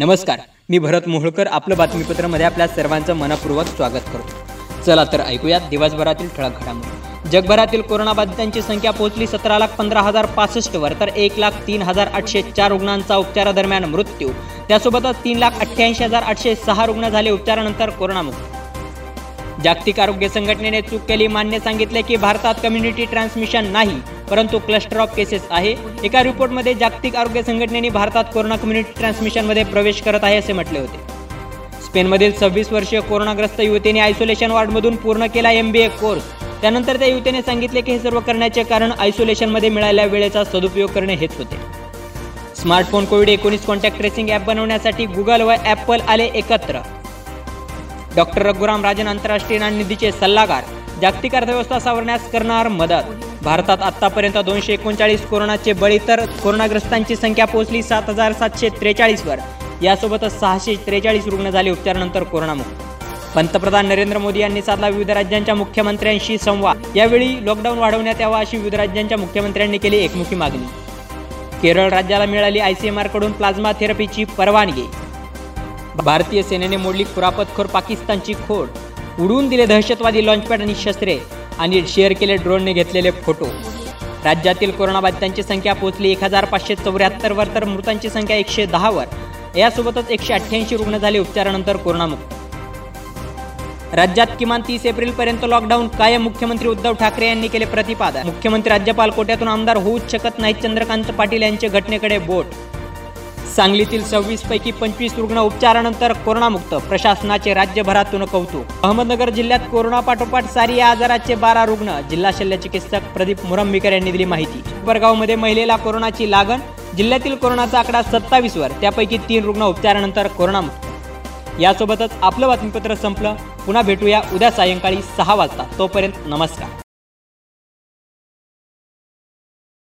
नमस्कार मी भरत मोहोळकर आपलं बातमीपत्रामध्ये आपल्या सर्वांचं मनपूर्वक स्वागत करतो. चला तर ऐकूयात दिवसभरातील ठळक घडामोडी. जगभरातील कोरोनाबाधितांची संख्या पोहोचली सतरा लाख पंधरा हजार पासष्टवर तर एक लाख तीन हजार आठशे चार रुग्णांचा उपचारादरम्यान मृत्यू. त्यासोबतच तीन लाख अठ्ठ्याऐंशी हजार आठशे सहा रुग्ण झाले उपचारानंतर कोरोनामुक्त. जागतिक आरोग्य संघटनेने चूक केली मान्य सांगितले की भारतात कम्युनिटी ट्रान्समिशन नाही. परंतु क्लस्टर ऑफ केसेस आहे. एका रिपोर्टमध्ये जागतिक आरोग्य संघटनेने भारतात कोरोना कम्युनिटी ट्रान्समिशनमध्ये प्रवेश करत आहे असे म्हटले होते. स्पेनमधील सव्वीस वर्षीय कोरोनाग्रस्त युवतीने आयसोलेशन वार्डमधून पूर्ण केला एम बी ए कोर्स त्यानंतर त्या युवतीने सांगितले की हे सर्व करण्याचे कारण आयसोलेशनमध्ये मिळालेल्या वेळेचा सदुपयोग करणे हेच होते. स्मार्टफोन कोविड एकोणीस कॉन्टॅक्ट ट्रेसिंग ॲप बनवण्यासाठी गुगल व ॲपल आले एकत्र. डॉक्टर रघुराम राजन आंतरराष्ट्रीय नाणनिधीचे सल्लागार. जागतिक अर्थव्यवस्था सावरण्यास करणार मदत. भारतात आतापर्यंत दोनशे एकोणचाळीस कोरोनाचे बळी तर कोरोनाग्रस्तांची संख्या पोहोचली सात हजार सातशे त्रेचाळीसवर. यासोबतच सहाशे त्रेचाळीस रुग्ण झाले उपचारानंतर कोरोनामुक्त. पंतप्रधान नरेंद्र मोदी यांनी साधला विविध राज्यांच्या मुख्यमंत्र्यांशी संवाद. यावेळी लॉकडाऊन वाढवण्यात यावा अशी विविध राज्यांच्या मुख्यमंत्र्यांनी केली एकमुखी मागणी. केरळ राज्याला मिळाली आयसीएमआरकडून प्लाझ्मा थेरपीची परवानगी. भारतीय सेनेने मोडली खुरापतखोर पाकिस्तानची खोड. उडवून दिले दहशतवादी लॉन्चपॅड आणि शस्त्रे. आणि शेअर केले ड्रोनने घेतलेले फोटो. राज्यातील कोरोनाबाधितांची संख्या पोहोचली एक हजार पाचशे चौऱ्याहत्तरवर तर मृतांची संख्या एकशे दहावर यासोबतच एकशे अठ्ठ्याऐंशी रुग्ण झाले उपचारानंतर कोरोनामुक्त. राज्यात किमान तीस एप्रिलपर्यंत लॉकडाऊन कायम मुख्यमंत्री उद्धव ठाकरे यांनी केले प्रतिपादन. मुख्यमंत्री राज्यपाल कोट्यातून आमदार होऊच शकत नाहीत चंद्रकांत पाटील यांचे घटनेकडे बोट सांगलीतील सव्वीस पैकी पंचवीस रुग्ण उपचारानंतर कोरोनामुक्त. प्रशासनाचे राज्यभरातून कौतुक. अहमदनगर जिल्ह्यात कोरोना पाठोपाठ सारी या आजाराचे बारा रुग्ण. जिल्हा शल्य चिकित्सक प्रदीप मुरंबीकर यांनी दिली माहिती. मध्ये महिलेला कोरोनाची लागण. जिल्ह्यातील कोरोनाचा आकडा सत्तावीसवर त्यापैकी तीन रुग्ण उपचारानंतर कोरोनामुक्त. यासोबतच आपलं बातमीपत्र संपलं. पुन्हा भेटूया उद्या सायंकाळी सहा वाजता. तोपर्यंत नमस्कार.